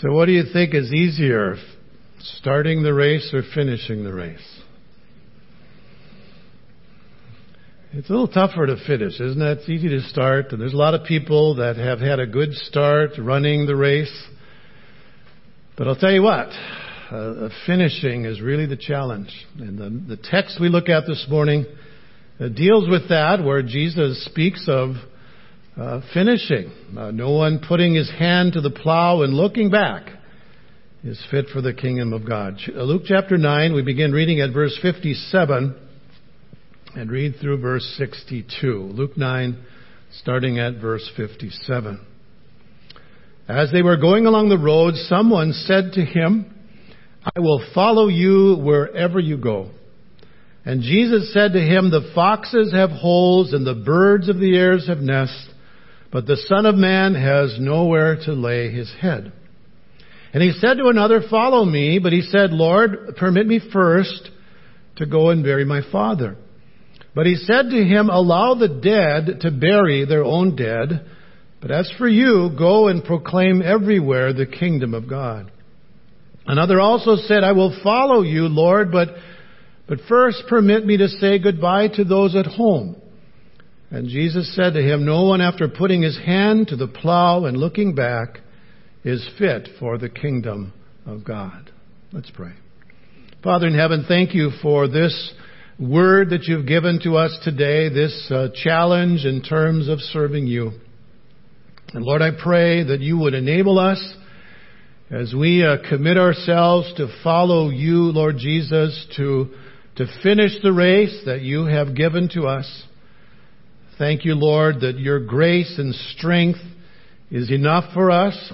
So what do you think is easier, starting the race or finishing the race? It's a little tougher to finish, isn't it? It's easy to start, and there's a lot of people that have had a good start running the race. But I'll tell you what, uh, finishing is really the challenge. And the, the text we look at this morning uh, deals with that, where Jesus speaks of uh, finishing. Uh, no one putting his hand to the plow and looking back is fit for the kingdom of God. Uh, Luke chapter 9, we begin reading at verse 57 and read through verse 62. Luke 9, starting at verse 57. As they were going along the road, someone said to him, I will follow you wherever you go. And Jesus said to him, The foxes have holes and the birds of the air have nests, but the Son of Man has nowhere to lay his head. And he said to another, Follow me. But he said, Lord, permit me first to go and bury my father. But he said to him, Allow the dead to bury their own dead, but as for you, go and proclaim everywhere the kingdom of God. Another also said, I will follow you, Lord, but, but first permit me to say goodbye to those at home. And Jesus said to him, No one after putting his hand to the plow and looking back is fit for the kingdom of God. Let's pray. Father in heaven, thank you for this word that you've given to us today, this uh, challenge in terms of serving you. And Lord, I pray that you would enable us as we uh, commit ourselves to follow you, Lord Jesus, to, to finish the race that you have given to us. Thank you, Lord, that your grace and strength is enough for us.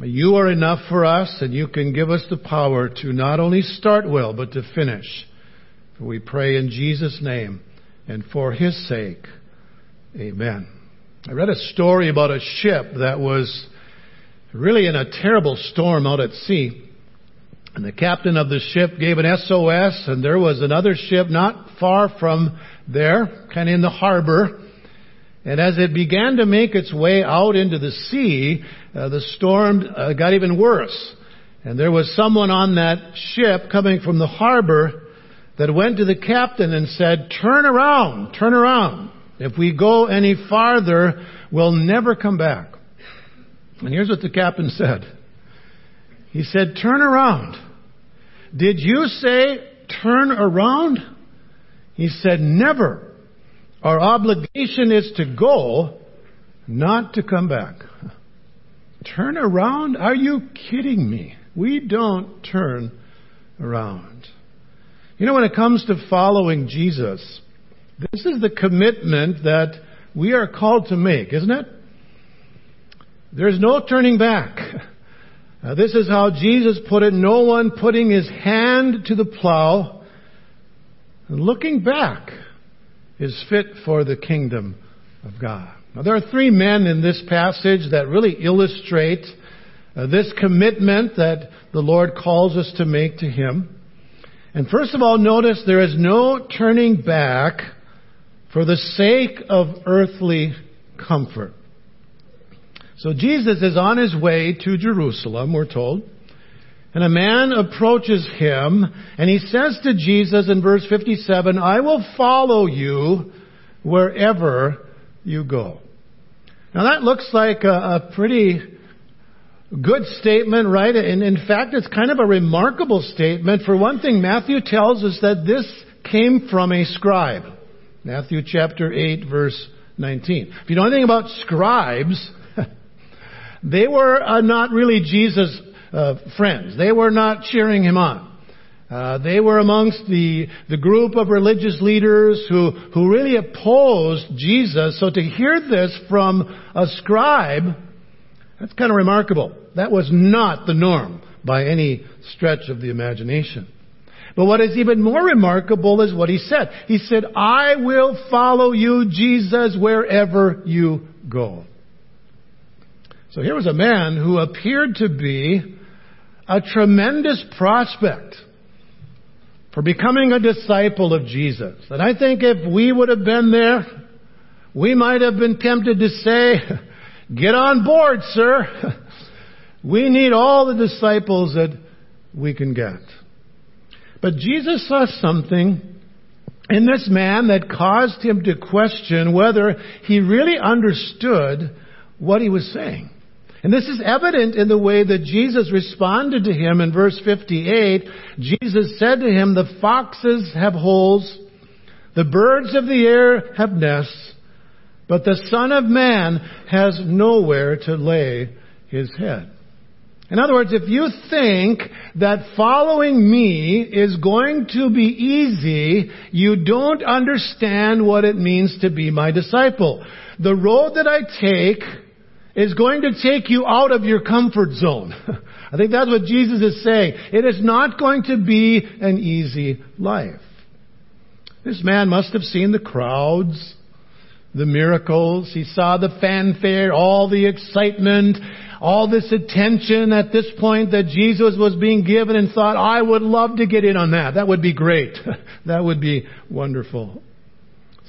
You are enough for us, and you can give us the power to not only start well, but to finish. For we pray in Jesus' name and for his sake. Amen. I read a story about a ship that was really in a terrible storm out at sea. And the captain of the ship gave an SOS, and there was another ship not far from there, kind of in the harbor. And as it began to make its way out into the sea, uh, the storm uh, got even worse. And there was someone on that ship coming from the harbor that went to the captain and said, turn around, turn around. If we go any farther, we'll never come back. And here's what the captain said. He said, turn around. Did you say turn around? He said, never. Our obligation is to go, not to come back. Turn around? Are you kidding me? We don't turn around. You know, when it comes to following Jesus, this is the commitment that we are called to make, isn't it? There's no turning back. Uh, this is how Jesus put it. No one putting his hand to the plow and looking back is fit for the kingdom of God. Now there are three men in this passage that really illustrate uh, this commitment that the Lord calls us to make to Him. And first of all, notice there is no turning back for the sake of earthly comfort. So Jesus is on his way to Jerusalem, we're told. And a man approaches him and he says to Jesus in verse 57, I will follow you wherever you go. Now that looks like a, a pretty good statement, right? And in fact, it's kind of a remarkable statement. For one thing, Matthew tells us that this came from a scribe. Matthew chapter 8 verse 19. If you know anything about scribes, they were uh, not really Jesus' uh, friends. They were not cheering him on. Uh, they were amongst the, the group of religious leaders who, who really opposed Jesus. So to hear this from a scribe, that's kind of remarkable. That was not the norm by any stretch of the imagination. But what is even more remarkable is what he said. He said, I will follow you, Jesus, wherever you go. So here was a man who appeared to be a tremendous prospect for becoming a disciple of Jesus. And I think if we would have been there, we might have been tempted to say, get on board, sir. We need all the disciples that we can get. But Jesus saw something in this man that caused him to question whether he really understood what he was saying. And this is evident in the way that Jesus responded to him in verse 58. Jesus said to him, The foxes have holes, the birds of the air have nests, but the Son of Man has nowhere to lay his head. In other words, if you think that following me is going to be easy, you don't understand what it means to be my disciple. The road that I take is going to take you out of your comfort zone. I think that's what Jesus is saying. It is not going to be an easy life. This man must have seen the crowds, the miracles. He saw the fanfare, all the excitement, all this attention at this point that Jesus was being given and thought, I would love to get in on that. That would be great. that would be wonderful.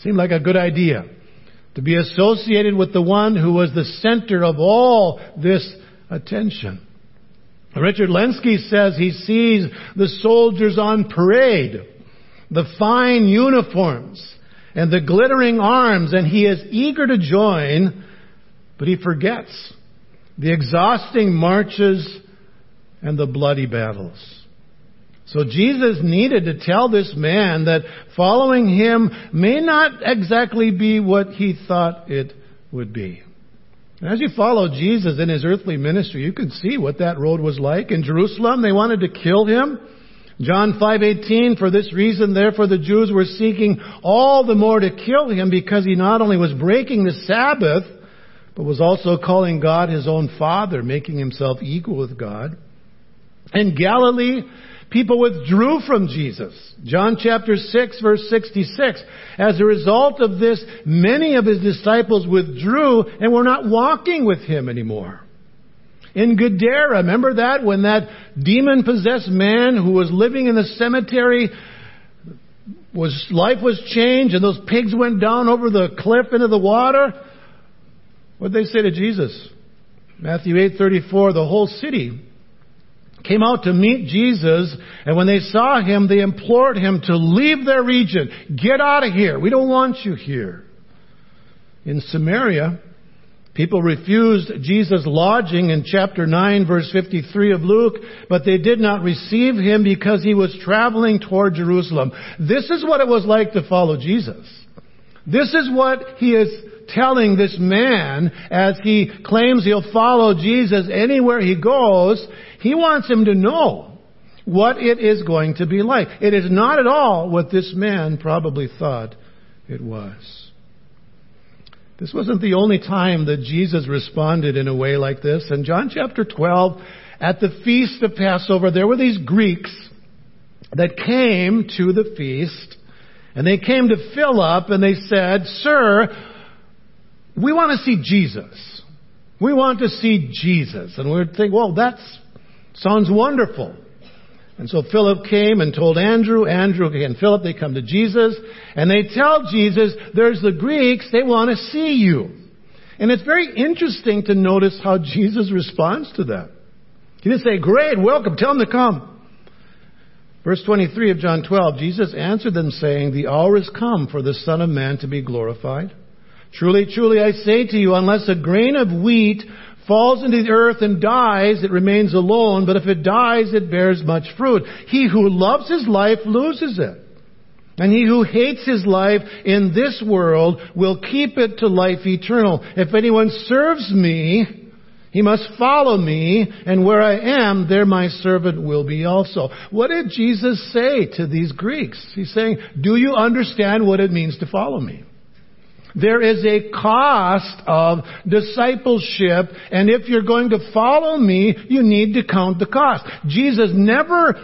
Seemed like a good idea to be associated with the one who was the center of all this attention. Richard Lenski says he sees the soldiers on parade, the fine uniforms, and the glittering arms, and he is eager to join, but he forgets the exhausting marches and the bloody battles. So Jesus needed to tell this man that following him may not exactly be what he thought it would be. And As you follow Jesus in his earthly ministry, you can see what that road was like. In Jerusalem, they wanted to kill him. John 5:18 For this reason therefore the Jews were seeking all the more to kill him because he not only was breaking the Sabbath but was also calling God his own father making himself equal with God. In Galilee People withdrew from Jesus. John chapter 6 verse 66. As a result of this, many of his disciples withdrew and were not walking with him anymore. In Gadara, remember that when that demon possessed man who was living in the cemetery was, life was changed and those pigs went down over the cliff into the water? What did they say to Jesus? Matthew 8:34, the whole city came out to meet Jesus, and when they saw him, they implored him to leave their region. Get out of here. We don't want you here. In Samaria, people refused Jesus' lodging in chapter 9, verse 53 of Luke, but they did not receive him because he was traveling toward Jerusalem. This is what it was like to follow Jesus. This is what he is telling this man as he claims he'll follow Jesus anywhere he goes. He wants him to know what it is going to be like. It is not at all what this man probably thought it was. This wasn't the only time that Jesus responded in a way like this. In John chapter 12, at the feast of Passover, there were these Greeks that came to the feast, and they came to Philip and they said, Sir, we want to see Jesus. We want to see Jesus. And we'd think, well, that's Sounds wonderful. And so Philip came and told Andrew, Andrew and Philip, they come to Jesus, and they tell Jesus, there's the Greeks, they want to see you. And it's very interesting to notice how Jesus responds to that. He didn't say, great, welcome, tell them to come. Verse 23 of John 12, Jesus answered them saying, the hour is come for the Son of Man to be glorified. Truly, truly, I say to you, unless a grain of wheat falls into the earth and dies, it remains alone, but if it dies, it bears much fruit. He who loves his life loses it. And he who hates his life in this world will keep it to life eternal. If anyone serves me, he must follow me, and where I am, there my servant will be also. What did Jesus say to these Greeks? He's saying, do you understand what it means to follow me? There is a cost of discipleship, and if you're going to follow me, you need to count the cost. Jesus never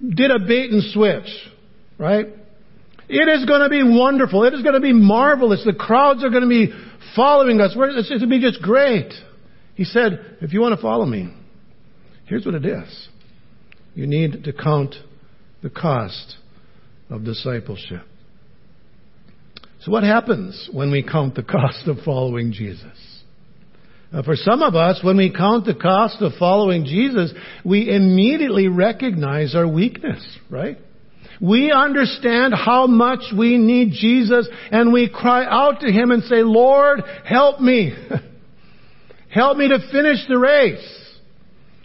did a bait and switch, right? It is going to be wonderful. It is going to be marvelous. The crowds are going to be following us. It's going to be just great. He said, if you want to follow me, here's what it is. You need to count the cost of discipleship. So what happens when we count the cost of following Jesus? Uh, for some of us, when we count the cost of following Jesus, we immediately recognize our weakness, right? We understand how much we need Jesus and we cry out to Him and say, Lord, help me. help me to finish the race.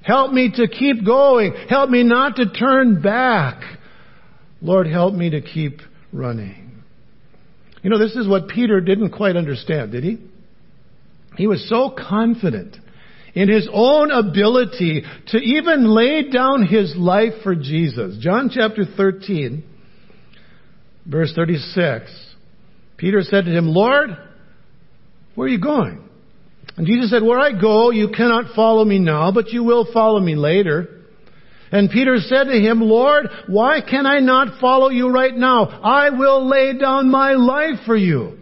Help me to keep going. Help me not to turn back. Lord, help me to keep running. You know, this is what Peter didn't quite understand, did he? He was so confident in his own ability to even lay down his life for Jesus. John chapter 13, verse 36. Peter said to him, Lord, where are you going? And Jesus said, Where I go, you cannot follow me now, but you will follow me later. And Peter said to him, Lord, why can I not follow you right now? I will lay down my life for you.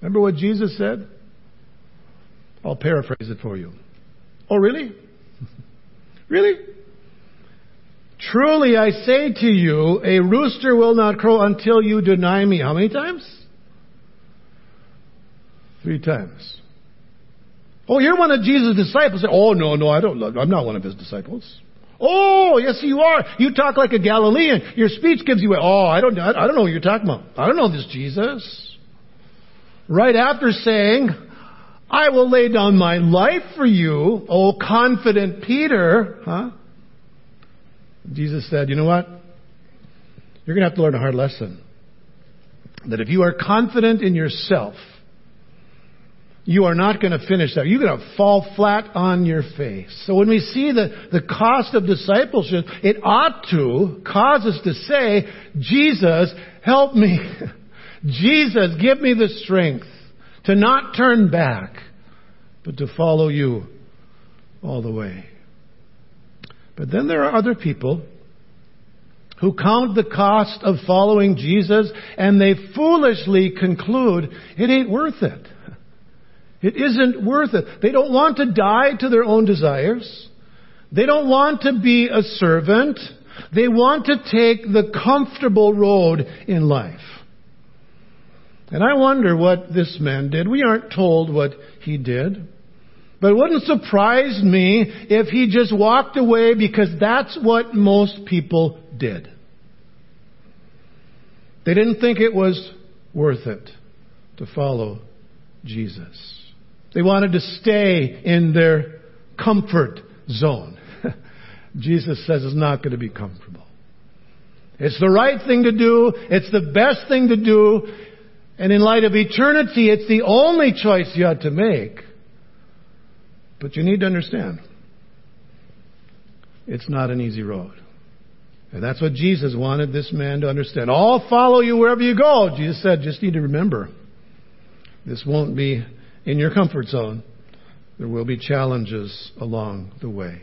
Remember what Jesus said? I'll paraphrase it for you. Oh, really? really? Truly I say to you, a rooster will not crow until you deny me. How many times? Three times. Oh, you're one of Jesus' disciples. Oh, no, no, I don't. I'm not one of his disciples. Oh, yes, you are. You talk like a Galilean. Your speech gives you away. Oh, I don't, know I don't know what you're talking about. I don't know this Jesus. Right after saying, I will lay down my life for you, oh confident Peter, huh? Jesus said, you know what? You're going to have to learn a hard lesson. That if you are confident in yourself, you are not going to finish that. You're going to fall flat on your face. So when we see the, the cost of discipleship, it ought to cause us to say, Jesus, help me. Jesus, give me the strength to not turn back, but to follow you all the way. But then there are other people who count the cost of following Jesus and they foolishly conclude it ain't worth it. It isn't worth it. They don't want to die to their own desires. They don't want to be a servant. They want to take the comfortable road in life. And I wonder what this man did. We aren't told what he did. But it wouldn't surprise me if he just walked away because that's what most people did. They didn't think it was worth it to follow Jesus. They wanted to stay in their comfort zone. Jesus says it's not going to be comfortable. It's the right thing to do. It's the best thing to do. And in light of eternity, it's the only choice you ought to make. But you need to understand, it's not an easy road. And that's what Jesus wanted this man to understand. I'll follow you wherever you go. Jesus said, just need to remember, this won't be in your comfort zone. There will be challenges along the way.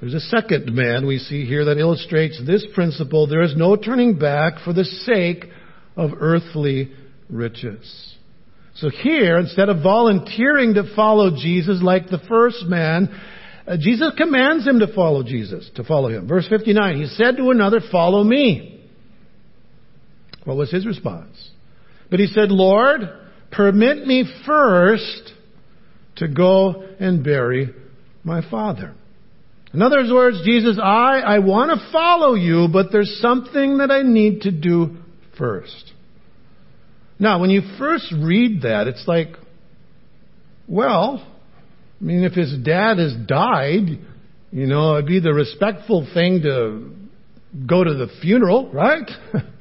There's a second man we see here that illustrates this principle. There is no turning back for the sake of earthly riches. So here, instead of volunteering to follow Jesus like the first man, uh, Jesus commands him to follow Jesus, to follow him. Verse 59, he said to another, follow me. What was his response? But he said, Lord, permit me first to go and bury my father. In other words, Jesus, I, I want to follow you, but there's something that I need to do first. Now, when you first read that, it's like, well, I mean, if his dad has died, you know, it'd be the respectful thing to go to the funeral, right?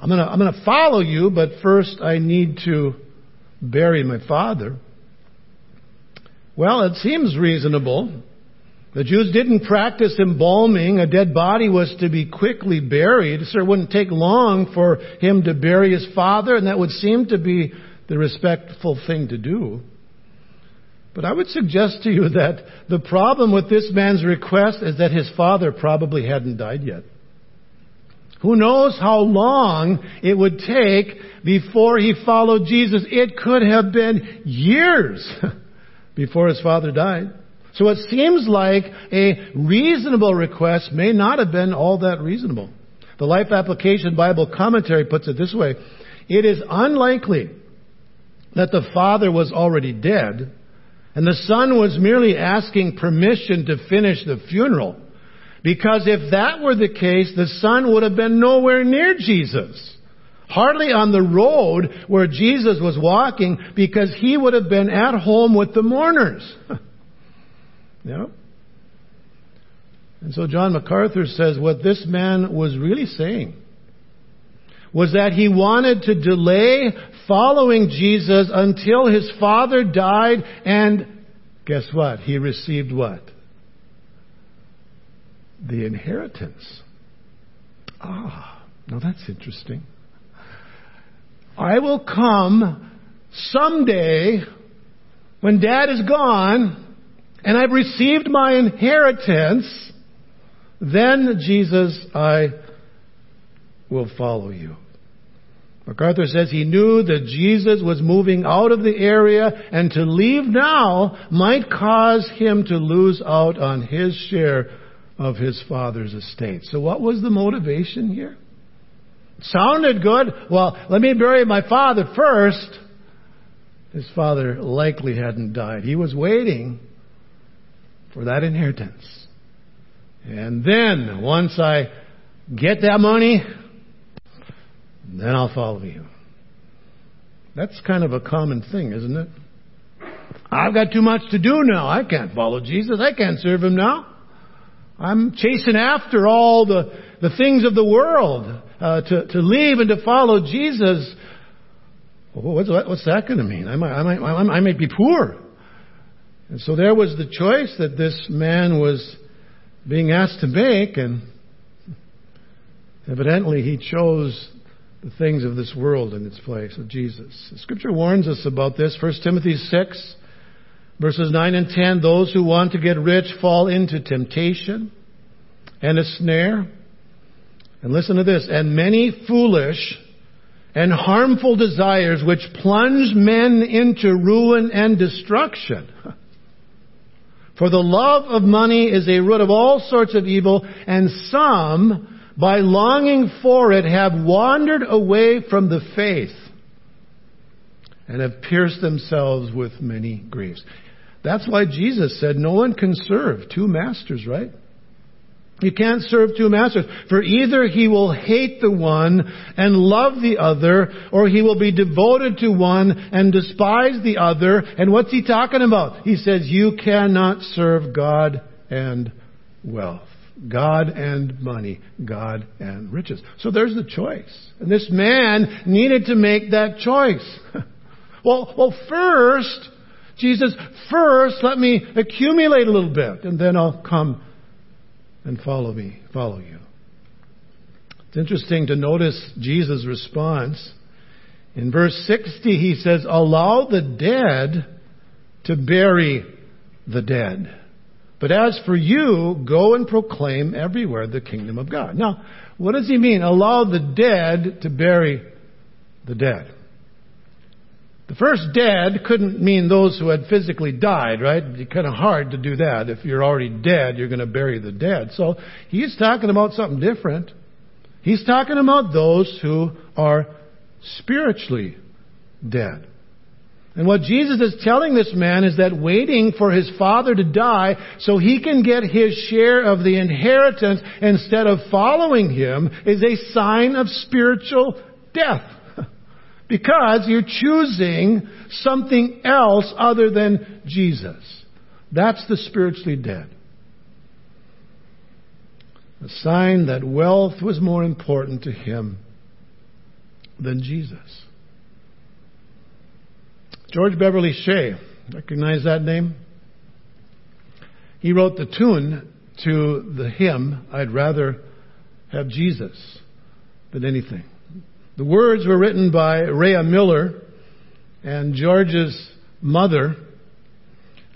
I'm gonna, I'm gonna follow you, but first I need to bury my father. Well, it seems reasonable. The Jews didn't practice embalming. A dead body was to be quickly buried, so it wouldn't take long for him to bury his father, and that would seem to be the respectful thing to do. But I would suggest to you that the problem with this man's request is that his father probably hadn't died yet. Who knows how long it would take before he followed Jesus? It could have been years before his father died. So it seems like a reasonable request may not have been all that reasonable. The Life Application Bible Commentary puts it this way. It is unlikely that the father was already dead, and the son was merely asking permission to finish the funeral. Because if that were the case, the son would have been nowhere near Jesus. Hardly on the road where Jesus was walking because he would have been at home with the mourners. yeah. And so John MacArthur says what this man was really saying was that he wanted to delay following Jesus until his father died and guess what? He received what? The inheritance. Ah, now that's interesting. I will come someday when dad is gone and I've received my inheritance. Then, Jesus, I will follow you. MacArthur says he knew that Jesus was moving out of the area and to leave now might cause him to lose out on his share of his father's estate. So what was the motivation here? Sounded good. Well, let me bury my father first. His father likely hadn't died. He was waiting for that inheritance. And then, once I get that money, then I'll follow you. That's kind of a common thing, isn't it? I've got too much to do now. I can't follow Jesus. I can't serve him now. I'm chasing after all the, the things of the world. Uh, to, to leave and to follow Jesus. What's, what's that going to mean? I might, I, might, I might be poor. And so there was the choice that this man was being asked to make, and evidently he chose the things of this world in its place of Jesus. The scripture warns us about this. 1 Timothy 6, verses 9 and 10. Those who want to get rich fall into temptation and a snare. And listen to this. And many foolish and harmful desires which plunge men into ruin and destruction. For the love of money is a root of all sorts of evil, and some by longing for it, have wandered away from the faith and have pierced themselves with many griefs. That's why Jesus said no one can serve two masters, right? You can't serve two masters. For either he will hate the one and love the other, or he will be devoted to one and despise the other. And what's he talking about? He says you cannot serve God and wealth. God and money, God and riches. So there's the choice. And this man needed to make that choice. well, well, first, Jesus, first let me accumulate a little bit and then I'll come and follow me, follow you. It's interesting to notice Jesus' response. In verse 60, he says, Allow the dead to bury the dead. But as for you, go and proclaim everywhere the kingdom of God. Now, what does he mean? Allow the dead to bury the dead. The first dead couldn't mean those who had physically died, right? It's kind of hard to do that. If you're already dead, you're going to bury the dead. So he's talking about something different. He's talking about those who are spiritually dead. And what Jesus is telling this man is that waiting for his father to die so he can get his share of the inheritance instead of following him is a sign of spiritual death. Because you're choosing something else other than Jesus. That's the spiritually dead. A sign that wealth was more important to him than Jesus. George Beverly Shea, recognize that name? He wrote the tune to the hymn, I'd rather have Jesus than anything. The words were written by Rhea Miller, and George's mother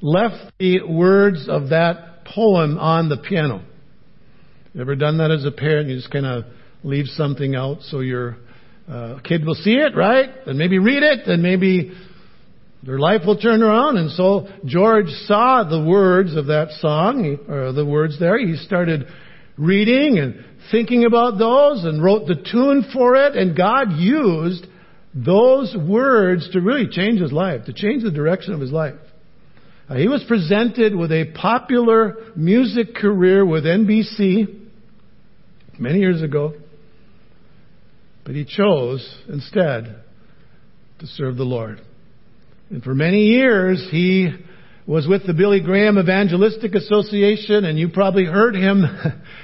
left the words of that poem on the piano. Ever done that as a parent? You just kind of leave something out so your uh, kid will see it, right? And maybe read it, and maybe their life will turn around. And so George saw the words of that song, or the words there. He started reading and thinking about those and wrote the tune for it. And God used those words to really change his life, to change the direction of his life. Uh, he was presented with a popular music career with NBC many years ago, but he chose instead to serve the Lord. And for many years, he was with the Billy Graham Evangelistic Association, and you probably heard him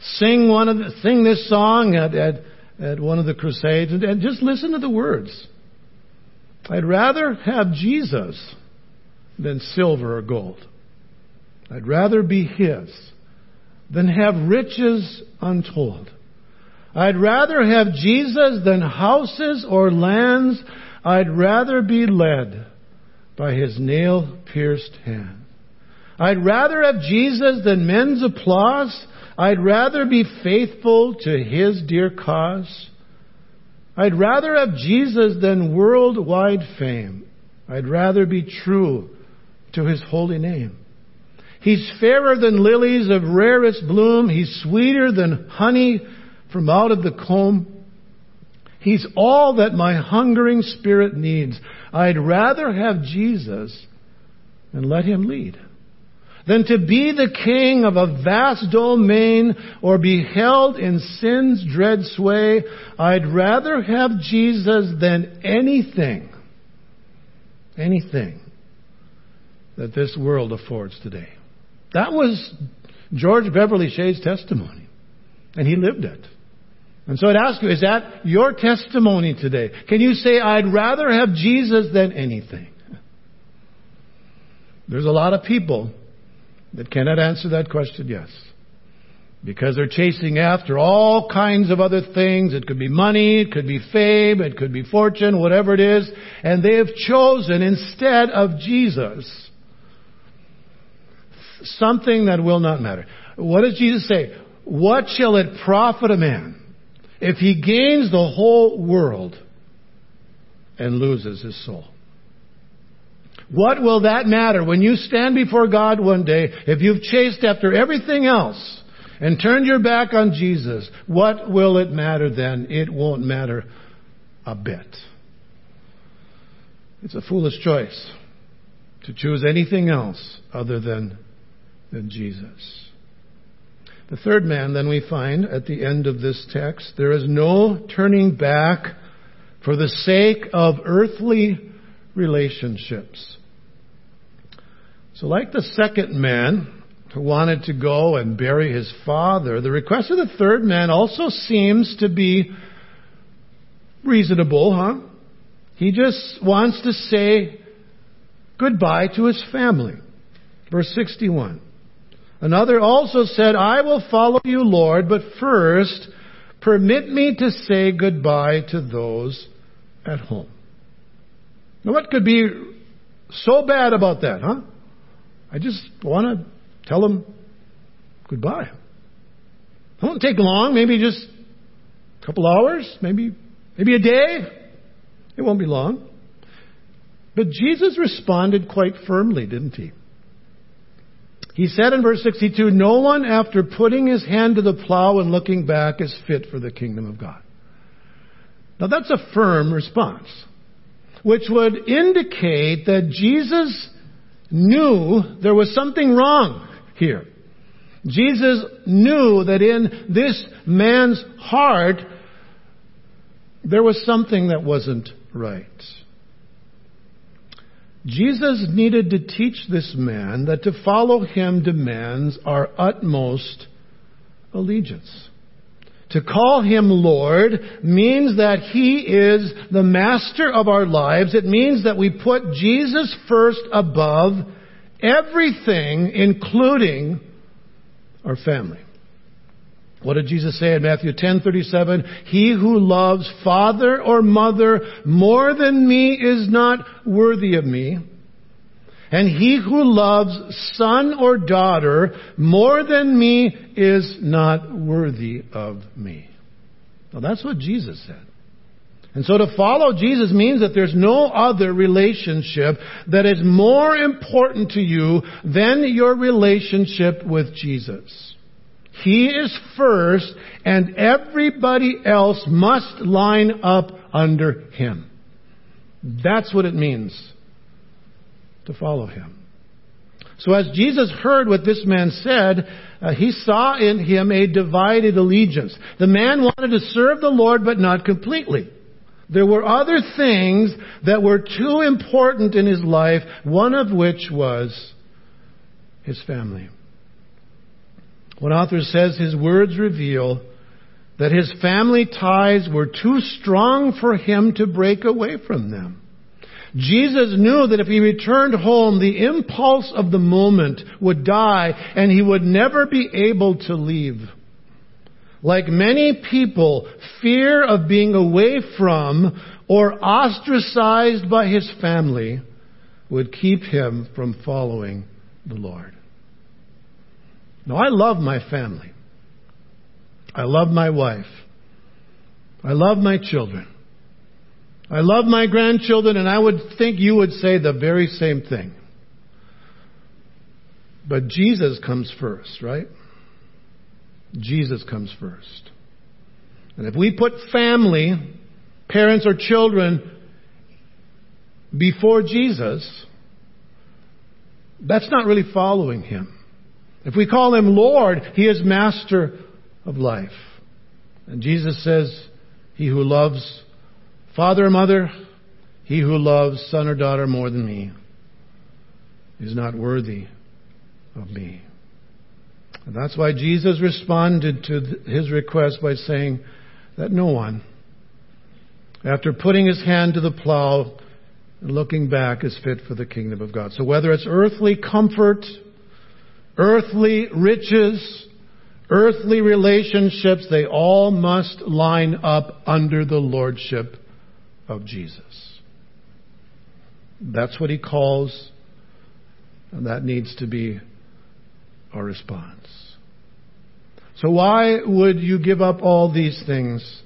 sing one of the, sing this song at, at, at one of the crusades, and, and just listen to the words. I'd rather have Jesus than silver or gold. I'd rather be His than have riches untold. I'd rather have Jesus than houses or lands. I'd rather be led by His nail pierced hand. I'd rather have Jesus than men's applause. I'd rather be faithful to His dear cause. I'd rather have Jesus than worldwide fame. I'd rather be true to his holy name. He's fairer than lilies of rarest bloom. He's sweeter than honey from out of the comb. He's all that my hungering spirit needs. I'd rather have Jesus and let him lead than to be the king of a vast domain or be held in sin's dread sway. I'd rather have Jesus than anything, anything that this world affords today. That was George Beverly Shea's testimony. And he lived it. And so I'd ask you, is that your testimony today? Can you say, I'd rather have Jesus than anything? There's a lot of people that cannot answer that question yes. Because they're chasing after all kinds of other things. It could be money, it could be fame, it could be fortune, whatever it is. And they have chosen instead of Jesus something that will not matter. What does Jesus say? What shall it profit a man if he gains the whole world and loses his soul? What will that matter when you stand before God one day if you've chased after everything else and turned your back on Jesus? What will it matter then? It won't matter a bit. It's a foolish choice to choose anything else other than than Jesus. The third man, then, we find at the end of this text, there is no turning back for the sake of earthly relationships. So, like the second man who wanted to go and bury his father, the request of the third man also seems to be reasonable, huh? He just wants to say goodbye to his family. Verse 61. Another also said, I will follow you, Lord, but first permit me to say goodbye to those at home. Now, what could be so bad about that, huh? I just want to tell them goodbye. It won't take long, maybe just a couple hours, maybe, maybe a day. It won't be long. But Jesus responded quite firmly, didn't he? He said in verse 62, No one after putting his hand to the plow and looking back is fit for the kingdom of God. Now that's a firm response, which would indicate that Jesus knew there was something wrong here. Jesus knew that in this man's heart there was something that wasn't right. Jesus needed to teach this man that to follow him demands our utmost allegiance. To call him Lord means that he is the master of our lives. It means that we put Jesus first above everything, including our family. What did Jesus say in Matthew 10:37? He who loves father or mother more than me is not worthy of me. And he who loves son or daughter more than me is not worthy of me. Well, that's what Jesus said. And so to follow Jesus means that there's no other relationship that is more important to you than your relationship with Jesus. He is first, and everybody else must line up under Him. That's what it means to follow Him. So as Jesus heard what this man said, uh, he saw in him a divided allegiance. The man wanted to serve the Lord, but not completely. There were other things that were too important in his life, one of which was his family. One author says his words reveal that his family ties were too strong for him to break away from them. Jesus knew that if he returned home, the impulse of the moment would die and he would never be able to leave. Like many people, fear of being away from or ostracized by his family would keep him from following the Lord. Now, I love my family. I love my wife. I love my children. I love my grandchildren, and I would think you would say the very same thing. But Jesus comes first, right? Jesus comes first. And if we put family, parents or children, before Jesus, that's not really following Him. If we call Him Lord, He is Master of life. And Jesus says, He who loves father or mother, he who loves son or daughter more than me is not worthy of me. And that's why Jesus responded to his request by saying that no one, after putting his hand to the plow and looking back, is fit for the kingdom of God. So whether it's earthly comfort, earthly riches, earthly relationships, they all must line up under the lordship of Jesus. That's what he calls, and that needs to be our response. So why would you give up all these things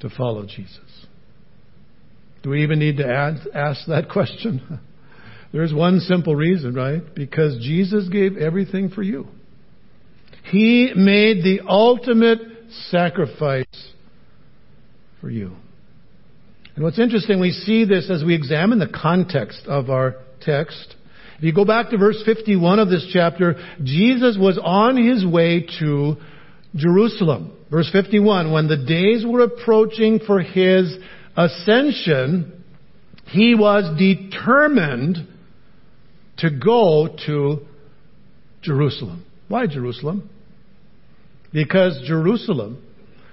to follow Jesus? Do we even need to add, ask that question? There's one simple reason, right? Because Jesus gave everything for you. He made the ultimate sacrifice for you. And what's interesting, we see this as we examine the context of our text. If you go back to verse 51 of this chapter, Jesus was on his way to Jerusalem. Verse 51, when the days were approaching for his ascension, he was determined to go to Jerusalem. Why Jerusalem? Because Jerusalem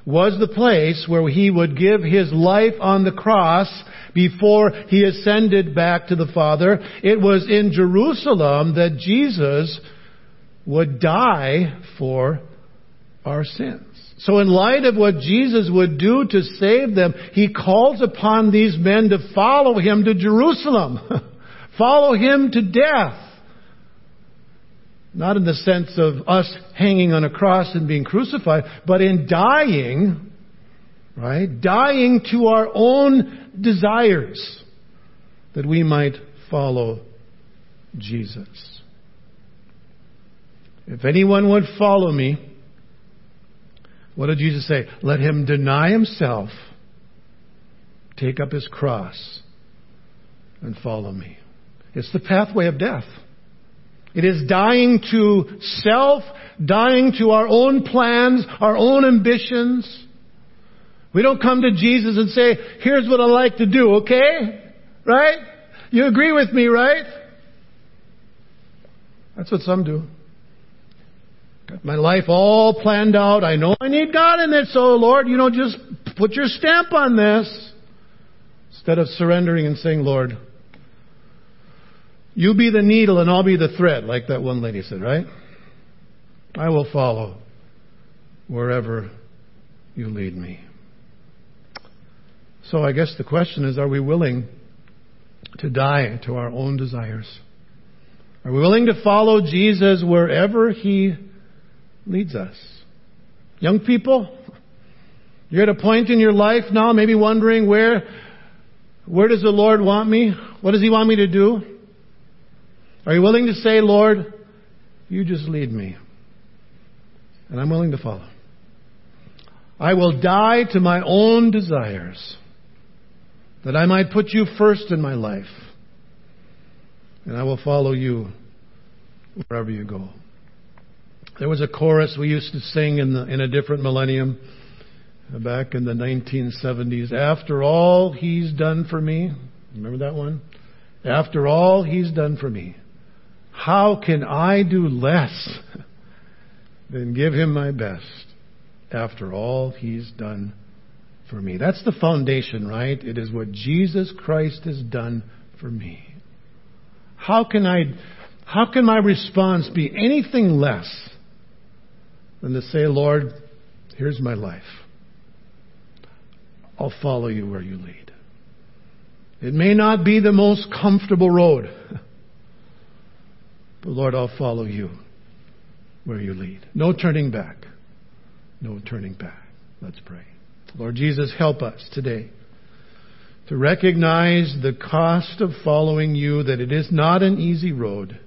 was the place where he would give his life on the cross before he ascended back to the Father. It was in Jerusalem that Jesus would die for our sins. So in light of what Jesus would do to save them, he calls upon these men to follow him to Jerusalem. follow him to death. Not in the sense of us hanging on a cross and being crucified, but in dying, right? Dying to our own desires that we might follow Jesus. If anyone would follow me, what did Jesus say? Let him deny himself, take up his cross, and follow me. It's the pathway of death. It is dying to self, dying to our own plans, our own ambitions. We don't come to Jesus and say, here's what I like to do, okay? Right? You agree with me, right? That's what some do. Got my life all planned out. I know I need God in it, so Lord, you know, just put your stamp on this. Instead of surrendering and saying, Lord, you be the needle and I'll be the thread, like that one lady said, right? I will follow wherever you lead me. So I guess the question is are we willing to die to our own desires? Are we willing to follow Jesus wherever he leads us? Young people, you're at a point in your life now, maybe wondering where, where does the Lord want me? What does he want me to do? Are you willing to say, Lord, you just lead me? And I'm willing to follow. I will die to my own desires that I might put you first in my life. And I will follow you wherever you go. There was a chorus we used to sing in, the, in a different millennium back in the 1970s. After all he's done for me, remember that one? After all he's done for me, how can I do less than give him my best after all he's done for me? That's the foundation, right? It is what Jesus Christ has done for me. How can I, how can my response be anything less than to say, Lord, here's my life. I'll follow you where you lead. It may not be the most comfortable road, but Lord, I'll follow you where you lead. No turning back. No turning back. Let's pray. Lord Jesus, help us today to recognize the cost of following you, that it is not an easy road.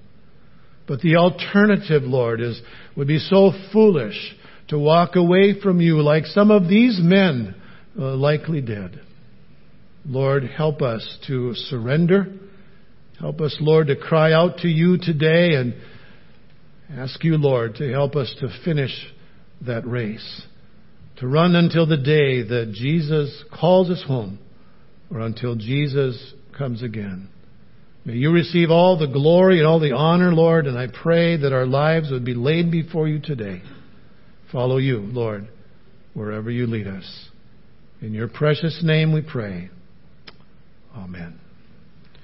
But the alternative, Lord, is, would be so foolish to walk away from you like some of these men uh, likely did. Lord, help us to surrender. Help us, Lord, to cry out to you today and ask you, Lord, to help us to finish that race, to run until the day that Jesus calls us home or until Jesus comes again. May you receive all the glory and all the honor, Lord, and I pray that our lives would be laid before you today. Follow you, Lord, wherever you lead us. In your precious name we pray. Amen.